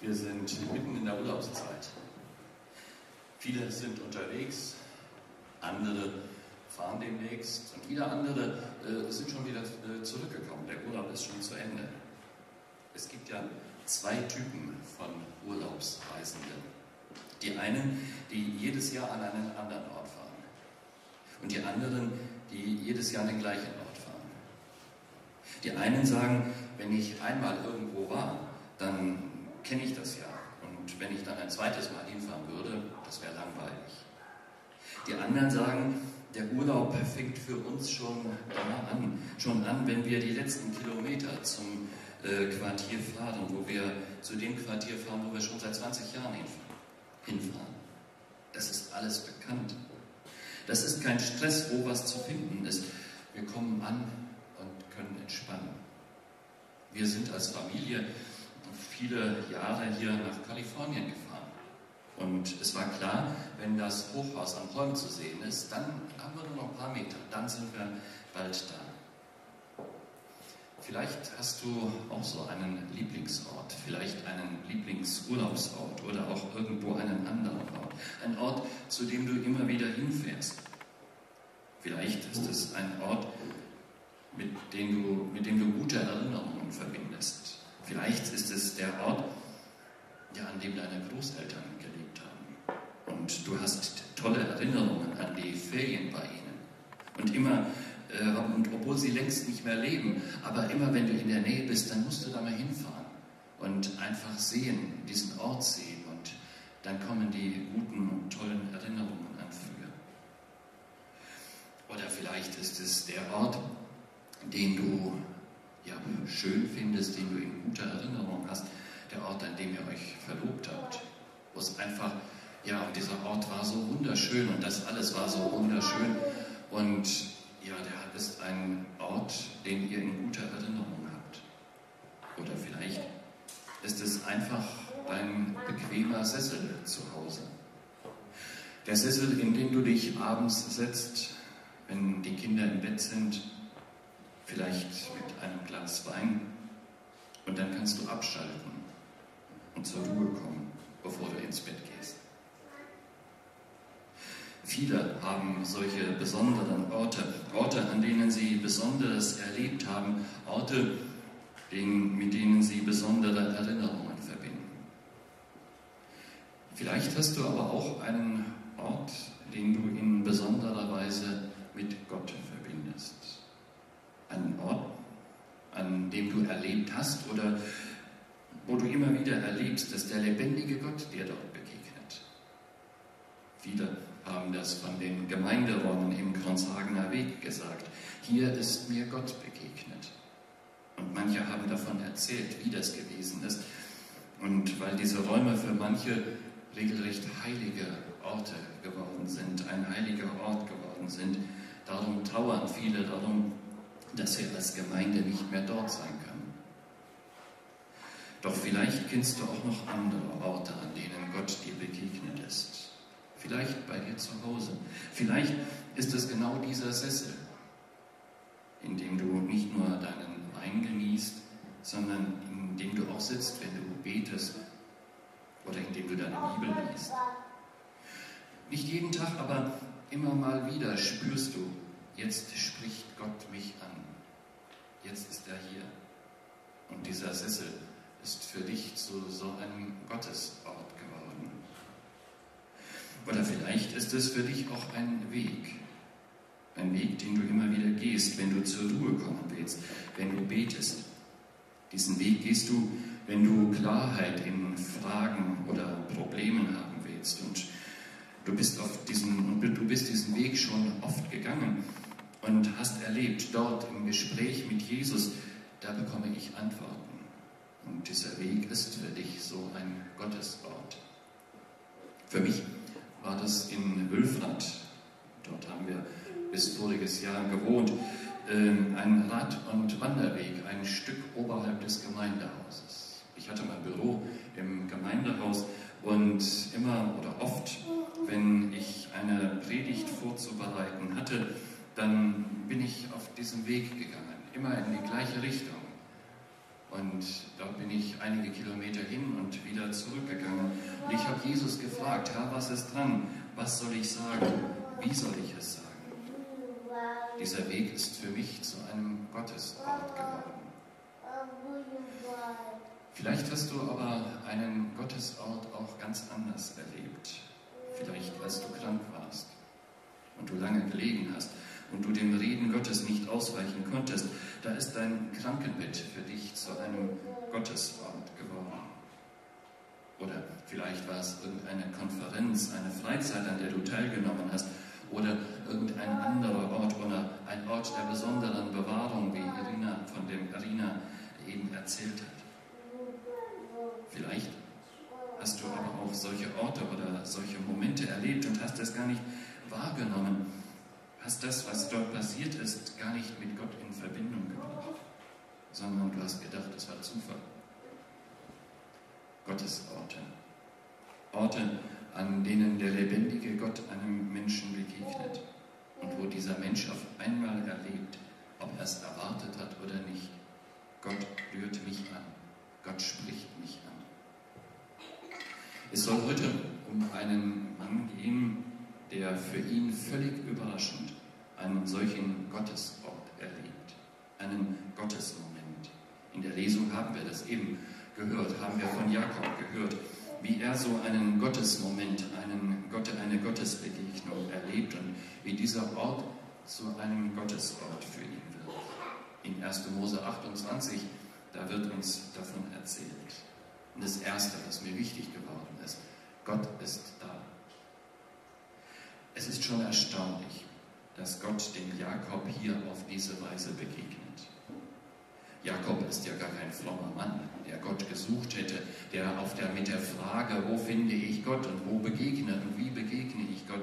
Wir sind mitten in der Urlaubszeit. Viele sind unterwegs, andere fahren demnächst und wieder andere äh, sind schon wieder äh, zurückgekommen. Der Urlaub ist schon zu Ende. Es gibt ja zwei Typen von Urlaubsreisenden. Die einen, die jedes Jahr an einen anderen Ort fahren. Und die anderen, die jedes Jahr an den gleichen Ort fahren. Die einen sagen, wenn ich einmal irgendwo war, dann kenne ich das ja. Und wenn ich dann ein zweites Mal hinfahren würde, das wäre langweilig. Die anderen sagen, der Urlaub fängt für uns schon da an, schon an, wenn wir die letzten Kilometer zum äh, Quartier fahren, wo wir zu dem Quartier fahren, wo wir schon seit 20 Jahren hinfahren. Das ist alles bekannt. Das ist kein Stress, wo was zu finden ist. Wir kommen an und können entspannen. Wir sind als Familie viele Jahre hier nach Kalifornien gefahren. Und es war klar, wenn das Hochhaus am Holm zu sehen ist, dann haben wir nur noch ein paar Meter, dann sind wir bald da. Vielleicht hast du auch so einen Lieblingsort, vielleicht einen Lieblingsurlaubsort oder auch irgendwo einen anderen Ort. Ein Ort, zu dem du immer wieder hinfährst. Vielleicht ist es ein Ort, mit dem du, mit dem du gute Erinnerungen verbindest. Vielleicht ist es der Ort, ja, an dem deine Großeltern gelebt haben. Und du hast tolle Erinnerungen an die Ferien bei ihnen. Und immer, äh, und obwohl sie längst nicht mehr leben, aber immer wenn du in der Nähe bist, dann musst du da mal hinfahren und einfach sehen, diesen Ort sehen. Und dann kommen die guten und tollen Erinnerungen an früher. Oder vielleicht ist es der Ort, den du ja, schön findest, den du in guter Erinnerung hast, der Ort, an dem ihr euch verlobt habt, wo es einfach, ja, dieser Ort war so wunderschön und das alles war so wunderschön und ja, der ist ein Ort, den ihr in guter Erinnerung habt. Oder vielleicht ist es einfach ein bequemer Sessel zu Hause. Der Sessel, in den du dich abends setzt, wenn die Kinder im Bett sind vielleicht mit einem Glas Wein und dann kannst du abschalten und zur Ruhe kommen, bevor du ins Bett gehst. Viele haben solche besonderen Orte, Orte, an denen sie Besonderes erlebt haben, Orte, mit denen sie besondere Erinnerungen verbinden. Vielleicht hast du aber auch einen Ort, den du in besonderer Weise mit Gott einen Ort, an dem du erlebt hast oder wo du immer wieder erlebst, dass der lebendige Gott dir dort begegnet. Viele haben das von den Gemeinderäumen im Kronshagener Weg gesagt. Hier ist mir Gott begegnet. Und manche haben davon erzählt, wie das gewesen ist. Und weil diese Räume für manche regelrecht heilige Orte geworden sind, ein heiliger Ort geworden sind, darum trauern viele, darum dass wir als Gemeinde nicht mehr dort sein können. Doch vielleicht kennst du auch noch andere Orte, an denen Gott dir begegnet ist. Vielleicht bei dir zu Hause. Vielleicht ist es genau dieser Sessel, in dem du nicht nur deinen Wein genießt, sondern in dem du auch sitzt, wenn du betest oder in dem du deine Bibel liest. Nicht jeden Tag, aber immer mal wieder spürst du, Jetzt spricht Gott mich an. Jetzt ist er hier. Und dieser Sessel ist für dich zu so einem Gottesort geworden. Oder vielleicht ist es für dich auch ein Weg. Ein Weg, den du immer wieder gehst, wenn du zur Ruhe kommen willst, wenn du betest. Diesen Weg gehst du, wenn du Klarheit in Fragen oder Problemen haben willst. Und du bist, auf diesen, du bist diesen Weg schon oft gegangen und hast erlebt, dort im Gespräch mit Jesus, da bekomme ich Antworten. Und dieser Weg ist für dich so ein Gottesort. Für mich war das in Wülfrath, dort haben wir bis voriges Jahr gewohnt, ähm, ein Rad- und Wanderweg, ein Stück oberhalb des Gemeindehauses. Ich hatte mein Büro im Gemeindehaus und immer oder oft, wenn ich eine Predigt vorzubereiten hatte, dann diesem Weg gegangen, immer in die gleiche Richtung. Und dort bin ich einige Kilometer hin und wieder zurückgegangen. Und ich habe Jesus gefragt, Herr, was ist dran? Was soll ich sagen? Wie soll ich es sagen? Dieser Weg ist für mich zu einem Gottesort geworden. Vielleicht hast du aber einen Gottesort auch ganz anders erlebt. Vielleicht als du krank warst und du lange gelegen hast und du dem Reden Gottes nicht ausweichen konntest. Da ist dein Krankenbett für dich zu einem Gottesort geworden. Oder vielleicht war es irgendeine Konferenz, eine Freizeit, an der du teilgenommen hast. Oder irgendein anderer Ort oder ein Ort der besonderen Bewahrung, wie Irina von dem Irina eben erzählt hat. Vielleicht hast du aber auch solche Orte oder solche Momente erlebt und hast es gar nicht wahrgenommen, hast das, was dort passiert ist, gar nicht mit Gott in Verbindung gebracht, sondern du hast gedacht, es war Zufall. Gottesorte. Orte, an denen der lebendige Gott einem Menschen begegnet und wo dieser Mensch auf einmal erlebt, ob er es erwartet hat oder nicht. Gott rührt mich an. Gott spricht mich an. Es soll heute um einen Mann gehen, der für ihn völlig überraschend einen solchen Gottesort erlebt, einen Gottesmoment. In der Lesung haben wir das eben gehört, haben wir von Jakob gehört, wie er so einen Gottesmoment, einen Gott, eine Gottesbegegnung erlebt und wie dieser Ort zu einem Gottesort für ihn wird. In 1. Mose 28, da wird uns davon erzählt. Und das Erste, was mir wichtig geworden ist, Gott ist da. Es ist schon erstaunlich, dass Gott dem Jakob hier auf diese Weise begegnet. Jakob ist ja gar kein frommer Mann, der Gott gesucht hätte, der auf der, mit der Frage, wo finde ich Gott und wo begegne und wie begegne ich Gott,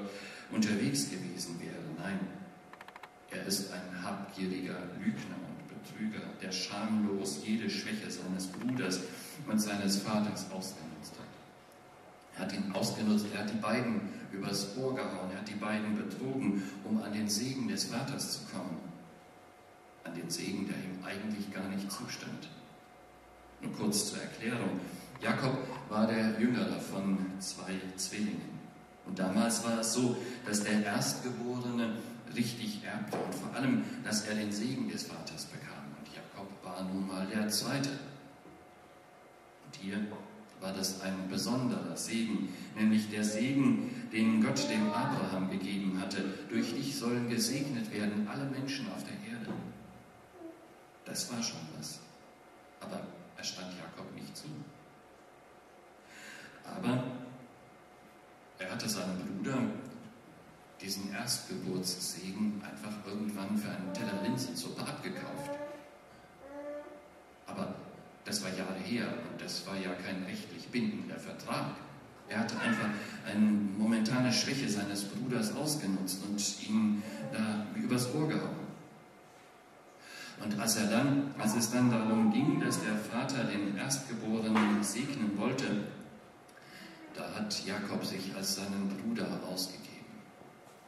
unterwegs gewesen wäre. Nein, er ist ein habgieriger Lügner und Betrüger, der schamlos jede Schwäche seines Bruders und seines Vaters ausgenutzt hat. Er hat ihn ausgenutzt, er hat die beiden übers Ohr gehauen, er hat die beiden betrogen, um an den Segen des Vaters zu kommen. An den Segen, der ihm eigentlich gar nicht zustand. Nur kurz zur Erklärung. Jakob war der jüngere von zwei Zwillingen. Und damals war es so, dass der Erstgeborene richtig erbte und vor allem, dass er den Segen des Vaters bekam. Und Jakob war nun mal der Zweite. Und hier war das ein besonderer Segen, nämlich der Segen, den Gott dem Abraham gegeben hatte. Durch dich sollen gesegnet werden alle Menschen auf der Erde. Das war schon was. Aber er stand Jakob nicht zu. Aber er hatte seinem Bruder diesen Erstgeburtssegen einfach irgendwann für einen Teller Linsensuppe abgekauft. Aber das war Jahre her und das war ja kein rechtlich bindender Vertrag. Er hatte einfach eine momentane Schwäche seines Bruders ausgenutzt und ihn da übers Ohr gehauen. Und als, er dann, als es dann darum ging, dass der Vater den Erstgeborenen segnen wollte, da hat Jakob sich als seinen Bruder ausgegeben.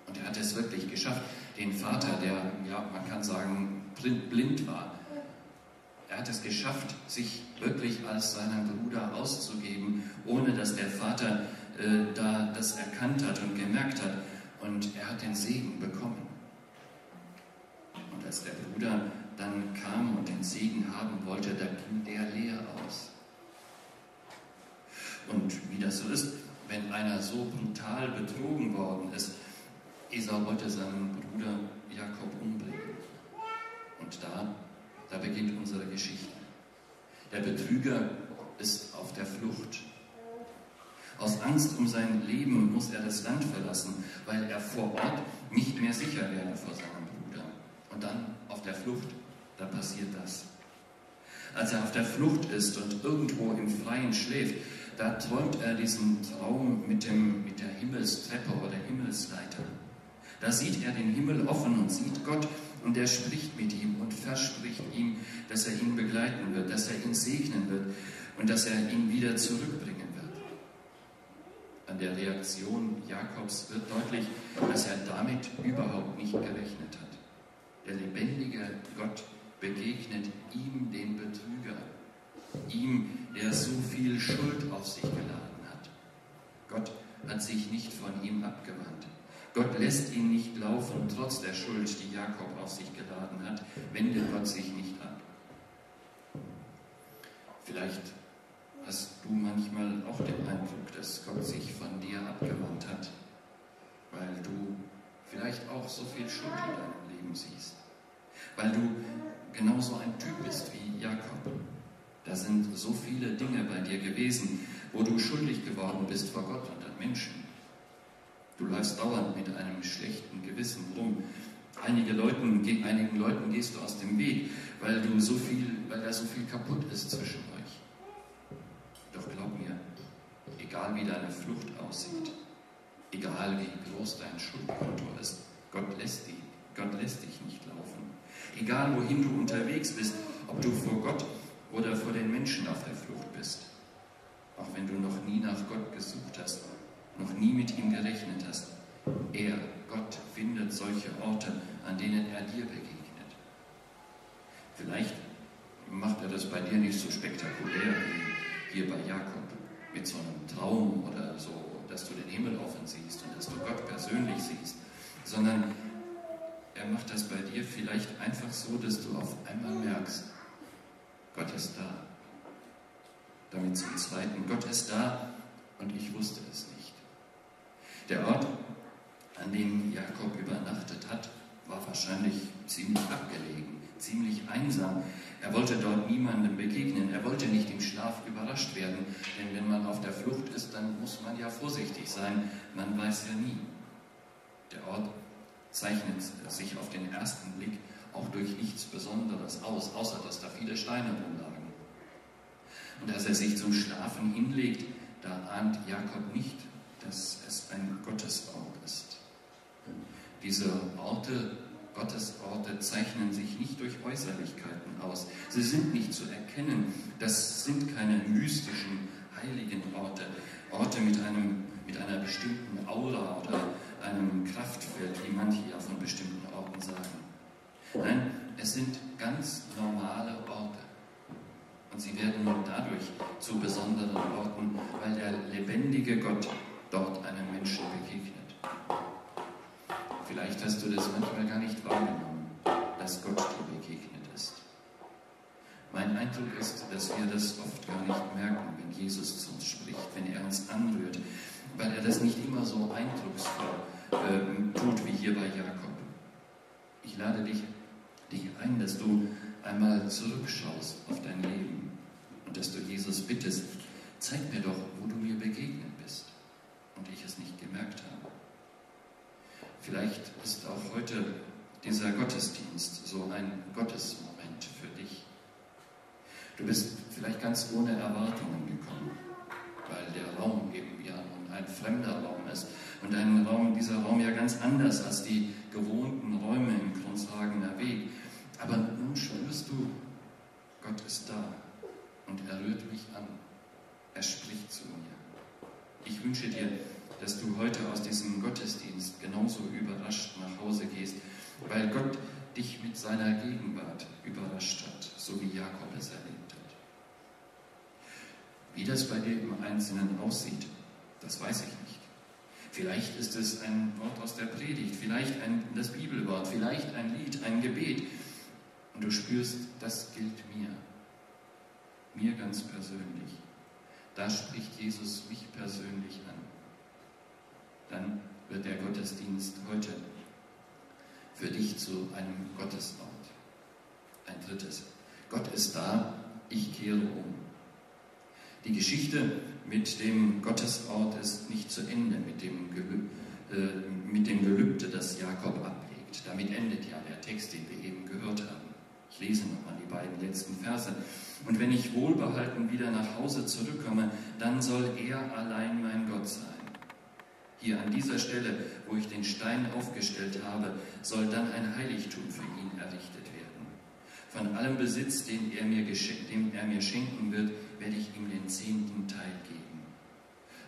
Und er hat es wirklich geschafft, den Vater, der, ja, man kann sagen, blind war, er hat es geschafft, sich wirklich als seinen Bruder auszugeben, ohne dass der Vater äh, da das erkannt hat und gemerkt hat. Und er hat den Segen bekommen. Und als der Bruder dann kam und den Segen haben wollte, da ging der leer aus. Und wie das so ist, wenn einer so brutal betrogen worden ist, Esau wollte seinen Bruder Jakob umbringen. Und da da beginnt unsere Geschichte. Der Betrüger ist auf der Flucht. Aus Angst um sein Leben muss er das Land verlassen, weil er vor Ort nicht mehr sicher wäre vor seinem Bruder. Und dann auf der Flucht, da passiert das. Als er auf der Flucht ist und irgendwo im Freien schläft, da träumt er diesen Traum mit, dem, mit der Himmelstreppe oder Himmelsleiter. Da sieht er den Himmel offen und sieht Gott und er spricht mit ihm und verspricht ihm, dass er ihn begleiten wird, dass er ihn segnen wird und dass er ihn wieder zurückbringen wird. An der Reaktion Jakobs wird deutlich, dass er damit überhaupt nicht gerechnet hat. Der lebendige Gott begegnet ihm, den Betrüger, Ihm, der so viel Schuld auf sich geladen hat. Gott hat sich nicht von ihm abgewandt. Gott lässt ihn nicht laufen, trotz der Schuld, die Jakob auf sich geladen hat, wendet Gott sich nicht ab. Vielleicht hast du manchmal auch den Eindruck, dass Gott sich von dir abgewandt hat, weil du vielleicht auch so viel Schuld in deinem Leben siehst, weil du genauso ein Typ bist wie Jakob. Da sind so viele Dinge bei dir gewesen, wo du schuldig geworden bist vor Gott und an Menschen. Du läufst dauernd mit einem schlechten Gewissen rum. Einige Leuten, einigen Leuten gehst du aus dem Weg, weil, du so viel, weil da so viel kaputt ist zwischen euch. Doch glaub mir, egal wie deine Flucht aussieht, egal wie groß dein Schuldkonto ist, Gott lässt, die, Gott lässt dich nicht laufen. Egal wohin du unterwegs bist, ob du vor Gott oder vor den Menschen auf der Flucht bist, auch wenn du noch nie nach Gott gesucht hast, noch nie mit ihm gerechnet hast, er, Gott, findet solche Orte, an denen er dir begegnet. Vielleicht macht er das bei dir nicht so spektakulär wie hier bei Jakob, mit so einem Traum oder so, dass du den Himmel offen siehst und dass du Gott persönlich siehst, sondern er macht das bei dir vielleicht einfach so, dass du auf einmal merkst, Gott ist da. Damit zum Zweiten, Gott ist da und ich wusste es nicht. Der Ort, an dem Jakob übernachtet hat, war wahrscheinlich ziemlich abgelegen, ziemlich einsam. Er wollte dort niemandem begegnen, er wollte nicht im Schlaf überrascht werden, denn wenn man auf der Flucht ist, dann muss man ja vorsichtig sein, man weiß ja nie. Der Ort zeichnet sich auf den ersten Blick auch durch nichts Besonderes aus, außer dass da viele Steine rumlagen. Und als er sich zum Schlafen hinlegt, da ahnt Jakob nicht, dass es ein Gottesort ist. Diese Orte, Gottesorte, zeichnen sich nicht durch Äußerlichkeiten aus. Sie sind nicht zu erkennen. Das sind keine mystischen, heiligen Orte. Orte mit, einem, mit einer bestimmten Aura oder einem Kraftfeld, wie manche ja von bestimmten Orten sagen. Nein, es sind ganz normale Orte. Und sie werden nur dadurch zu besonderen Orten, weil der lebendige Gott dort einem Menschen begegnet. Vielleicht hast du das manchmal gar nicht wahrgenommen, dass Gott dir begegnet ist. Mein Eindruck ist, dass wir das oft gar nicht merken, wenn Jesus zu uns spricht, wenn er uns anrührt, weil er das nicht immer so eindrucksvoll äh, tut wie hier bei Jakob. Ich lade dich dich ein, dass du einmal zurückschaust auf dein Leben und dass du Jesus bittest, zeig mir doch, wo du mir begegnet bist und ich es nicht gemerkt habe. Vielleicht ist auch heute dieser Gottesdienst so ein Gottesmoment für dich. Du bist vielleicht ganz ohne Erwartungen gekommen, weil der Raum eben ja nun ein fremder Raum ist und ein Raum, dieser Raum ja ganz anders als die gewohnten Räume im Grundshagener Weg. Aber nun spürst du, Gott ist da und er rührt mich an. Er spricht zu mir. Ich wünsche dir, dass du heute aus diesem Gottesdienst genauso überrascht nach Hause gehst, weil Gott dich mit seiner Gegenwart überrascht hat, so wie Jakob es erlebt hat. Wie das bei dir im Einzelnen aussieht, das weiß ich nicht. Vielleicht ist es ein Wort aus der Predigt, vielleicht ein, das Bibelwort, vielleicht ein Lied, ein Gebet. Und du spürst, das gilt mir. Mir ganz persönlich. Da spricht Jesus mich persönlich an. Dann wird der Gottesdienst heute für dich zu einem Gottesort. Ein drittes. Gott ist da, ich kehre um. Die Geschichte mit dem Gottesort ist nicht zu Ende, mit dem, Gelübde, äh, mit dem Gelübde, das Jakob ablegt. Damit endet ja der Text, den wir eben gehört haben. Ich lese nochmal die beiden letzten Verse. Und wenn ich wohlbehalten wieder nach Hause zurückkomme, dann soll er allein mein Gott sein. Hier an dieser Stelle, wo ich den Stein aufgestellt habe, soll dann ein Heiligtum für ihn errichtet werden. Von allem Besitz, den er mir, den er mir schenken wird, werde ich ihm den zehnten Teil geben.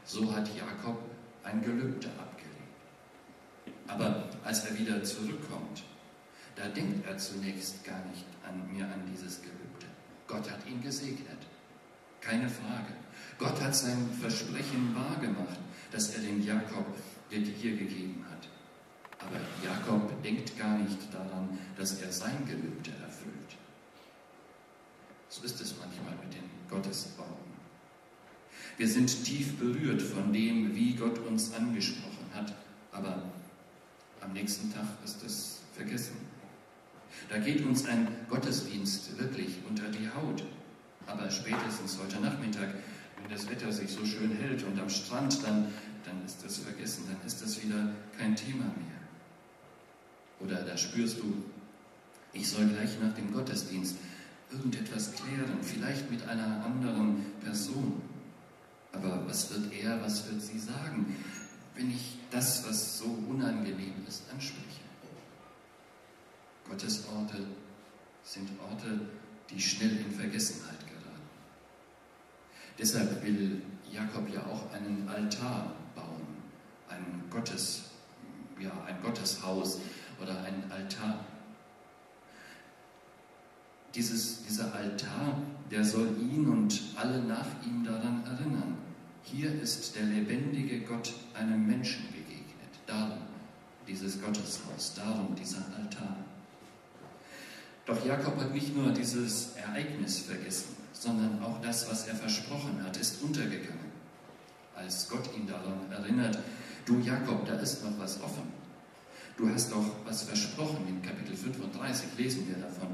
So hat Jakob ein Gelübde abgelegt. Aber als er wieder zurückkommt, da denkt er zunächst gar nicht an mir an dieses Gelübde. Gott hat ihn gesegnet. Keine Frage. Gott hat sein Versprechen wahrgemacht, das er dem Jakob hier gegeben hat. Aber Jakob denkt gar nicht daran, dass er sein Gelübde erfüllt. So ist es manchmal mit den Gottesbauten. Wir sind tief berührt von dem, wie Gott uns angesprochen hat, aber am nächsten Tag ist es vergessen. Da geht uns ein Gottesdienst wirklich unter die Haut. Aber spätestens heute Nachmittag, wenn das Wetter sich so schön hält und am Strand, dann, dann ist das vergessen, dann ist das wieder kein Thema mehr. Oder da spürst du, ich soll gleich nach dem Gottesdienst irgendetwas klären, vielleicht mit einer anderen Person. Aber was wird er, was wird sie sagen, wenn ich das, was so unangenehm ist, anspreche? Gottes Orte sind Orte, die schnell in Vergessenheit geraten. Deshalb will Jakob ja auch einen Altar bauen, ein Gottes, ja, ein Gotteshaus oder ein Altar. Dieses, dieser Altar, der soll ihn und alle nach ihm daran erinnern. Hier ist der lebendige Gott einem Menschen begegnet. Darum dieses Gotteshaus, darum dieser Altar. Doch Jakob hat nicht nur dieses Ereignis vergessen, sondern auch das, was er versprochen hat, ist untergegangen. Als Gott ihn daran erinnert, du Jakob, da ist noch was offen. Du hast doch was versprochen. In Kapitel 35 lesen wir davon.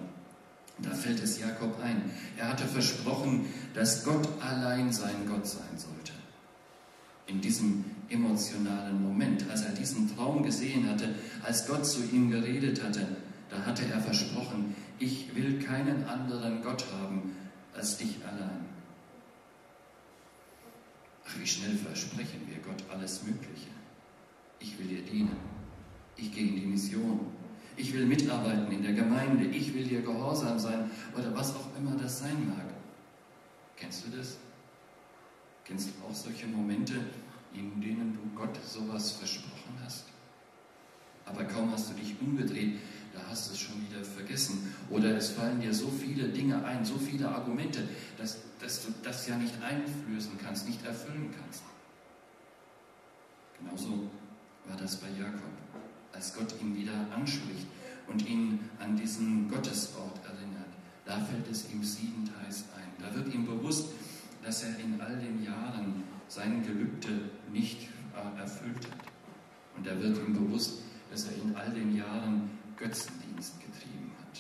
Da fällt es Jakob ein. Er hatte versprochen, dass Gott allein sein Gott sein sollte. In diesem emotionalen Moment, als er diesen Traum gesehen hatte, als Gott zu ihm geredet hatte, da hatte er versprochen, ich will keinen anderen Gott haben als dich allein. Ach, wie schnell versprechen wir Gott alles Mögliche. Ich will dir dienen. Ich gehe in die Mission. Ich will mitarbeiten in der Gemeinde. Ich will dir gehorsam sein oder was auch immer das sein mag. Kennst du das? Kennst du auch solche Momente, in denen du Gott sowas versprochen hast? Aber kaum hast du dich umgedreht, da hast du es schon wieder vergessen. Oder es fallen dir so viele Dinge ein, so viele Argumente, dass, dass du das ja nicht einflößen kannst, nicht erfüllen kannst. Genauso war das bei Jakob, als Gott ihn wieder anspricht und ihn an diesen Gottesort erinnert. Da fällt es ihm siebenteils ein. Da wird ihm bewusst, dass er in all den Jahren sein Gelübde nicht äh, erfüllt hat. Und da wird ihm bewusst, dass er in all den Jahren Götzendienst getrieben hat.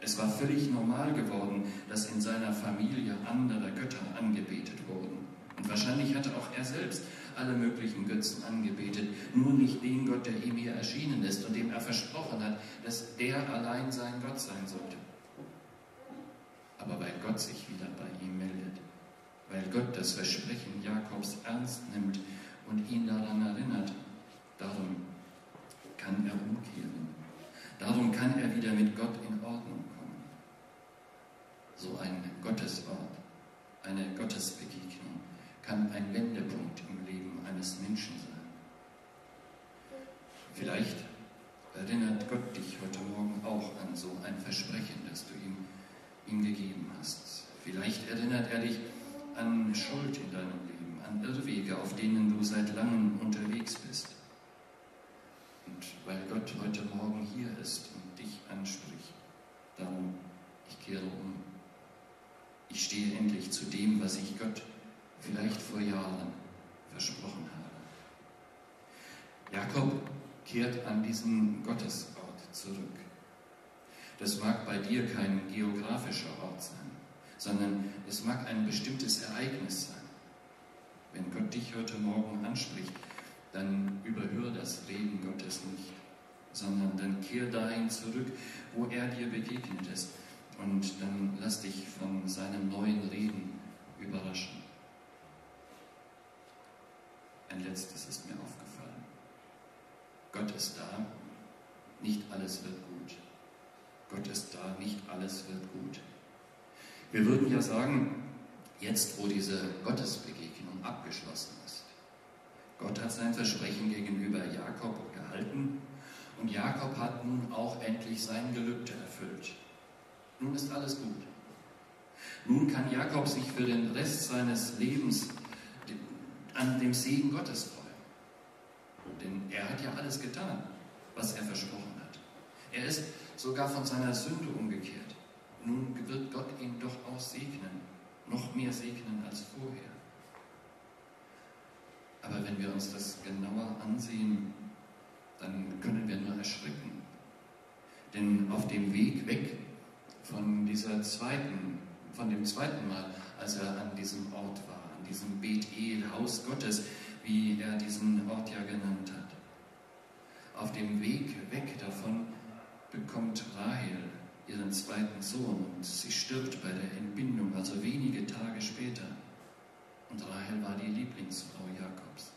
Es war völlig normal geworden, dass in seiner Familie andere Götter angebetet wurden. Und wahrscheinlich hatte auch er selbst alle möglichen Götzen angebetet, nur nicht den Gott, der ihm hier erschienen ist und dem er versprochen hat, dass der allein sein Gott sein sollte. Aber weil Gott sich wieder bei ihm meldet, weil Gott das Versprechen Jakobs ernst nimmt und ihn daran erinnert, darum kann er umkehren. Darum kann er wieder mit Gott in Ordnung kommen. So ein Gotteswort, eine Gottesbegegnung kann ein Wendepunkt im Leben eines Menschen sein. Vielleicht erinnert Gott dich heute Morgen auch an so ein Versprechen, das du ihm, ihm gegeben hast. Vielleicht erinnert er dich an Schuld in deinem Leben, an Irrwege, auf denen du seit langem unterwegs bist. Weil Gott heute Morgen hier ist und dich anspricht, darum, ich kehre um. Ich stehe endlich zu dem, was ich Gott vielleicht vor Jahren versprochen habe. Jakob kehrt an diesen Gottesort zurück. Das mag bei dir kein geografischer Ort sein, sondern es mag ein bestimmtes Ereignis sein. Wenn Gott dich heute Morgen anspricht, dann überhör das Reden Gottes nicht, sondern dann kehr dahin zurück, wo er dir begegnet ist. Und dann lass dich von seinem neuen Reden überraschen. Ein letztes ist mir aufgefallen. Gott ist da, nicht alles wird gut. Gott ist da, nicht alles wird gut. Wir würden ja sagen, jetzt wo diese Gottesbegegnung abgeschlossen ist, Gott hat sein Versprechen gegenüber Jakob gehalten und Jakob hat nun auch endlich sein Gelübde erfüllt. Nun ist alles gut. Nun kann Jakob sich für den Rest seines Lebens an dem Segen Gottes freuen. Denn er hat ja alles getan, was er versprochen hat. Er ist sogar von seiner Sünde umgekehrt. Nun wird Gott ihn doch auch segnen, noch mehr segnen als vorher. Aber wenn wir uns das genauer ansehen, dann können wir nur erschrecken. Denn auf dem Weg weg von dieser zweiten, von dem zweiten Mal, als er an diesem Ort war, an diesem Bethel, Haus Gottes, wie er diesen Ort ja genannt hat. Auf dem Weg weg davon bekommt Rahel ihren zweiten Sohn und sie stirbt bei der Entbindung, also wenige Tage später. Und Rahel war die Lieblingsfrau Jakobs.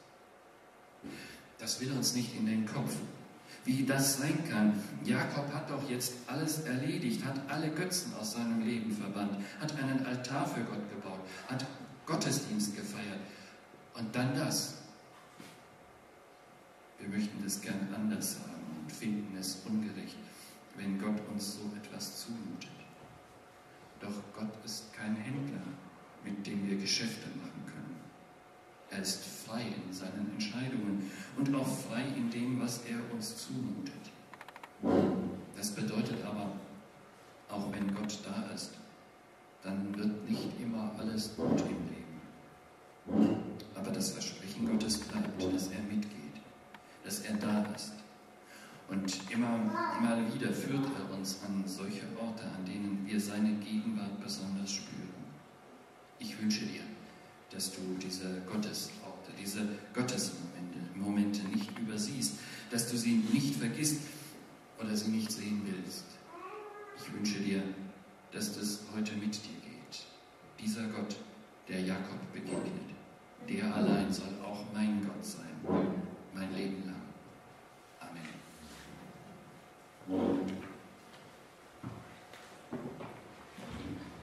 Das will uns nicht in den Kopf, wie das sein kann. Jakob hat doch jetzt alles erledigt, hat alle Götzen aus seinem Leben verbannt, hat einen Altar für Gott gebaut, hat Gottesdienst gefeiert. Und dann das. Wir möchten das gern anders haben und finden es ungerecht, wenn Gott uns so etwas zumutet. Doch Gott ist kein Händler, mit dem wir Geschäfte machen. Er ist frei in seinen Entscheidungen und auch frei in dem, was er uns zumutet. Das bedeutet aber, auch wenn Gott da ist, dann wird nicht immer alles gut im Leben. Aber das Versprechen Gottes bleibt, dass er mitgeht, dass er da ist. Und immer, immer wieder führt er uns an solche Orte, an denen wir seine Gegenwart besonders spüren. Ich wünsche dir, dass du diese Gottesorte, diese Gottesmomente Momente nicht übersiehst, dass du sie nicht vergisst oder sie nicht sehen willst. Ich wünsche dir, dass das heute mit dir geht. Dieser Gott, der Jakob begegnet, der allein soll auch mein Gott sein, mein Leben lang. Amen.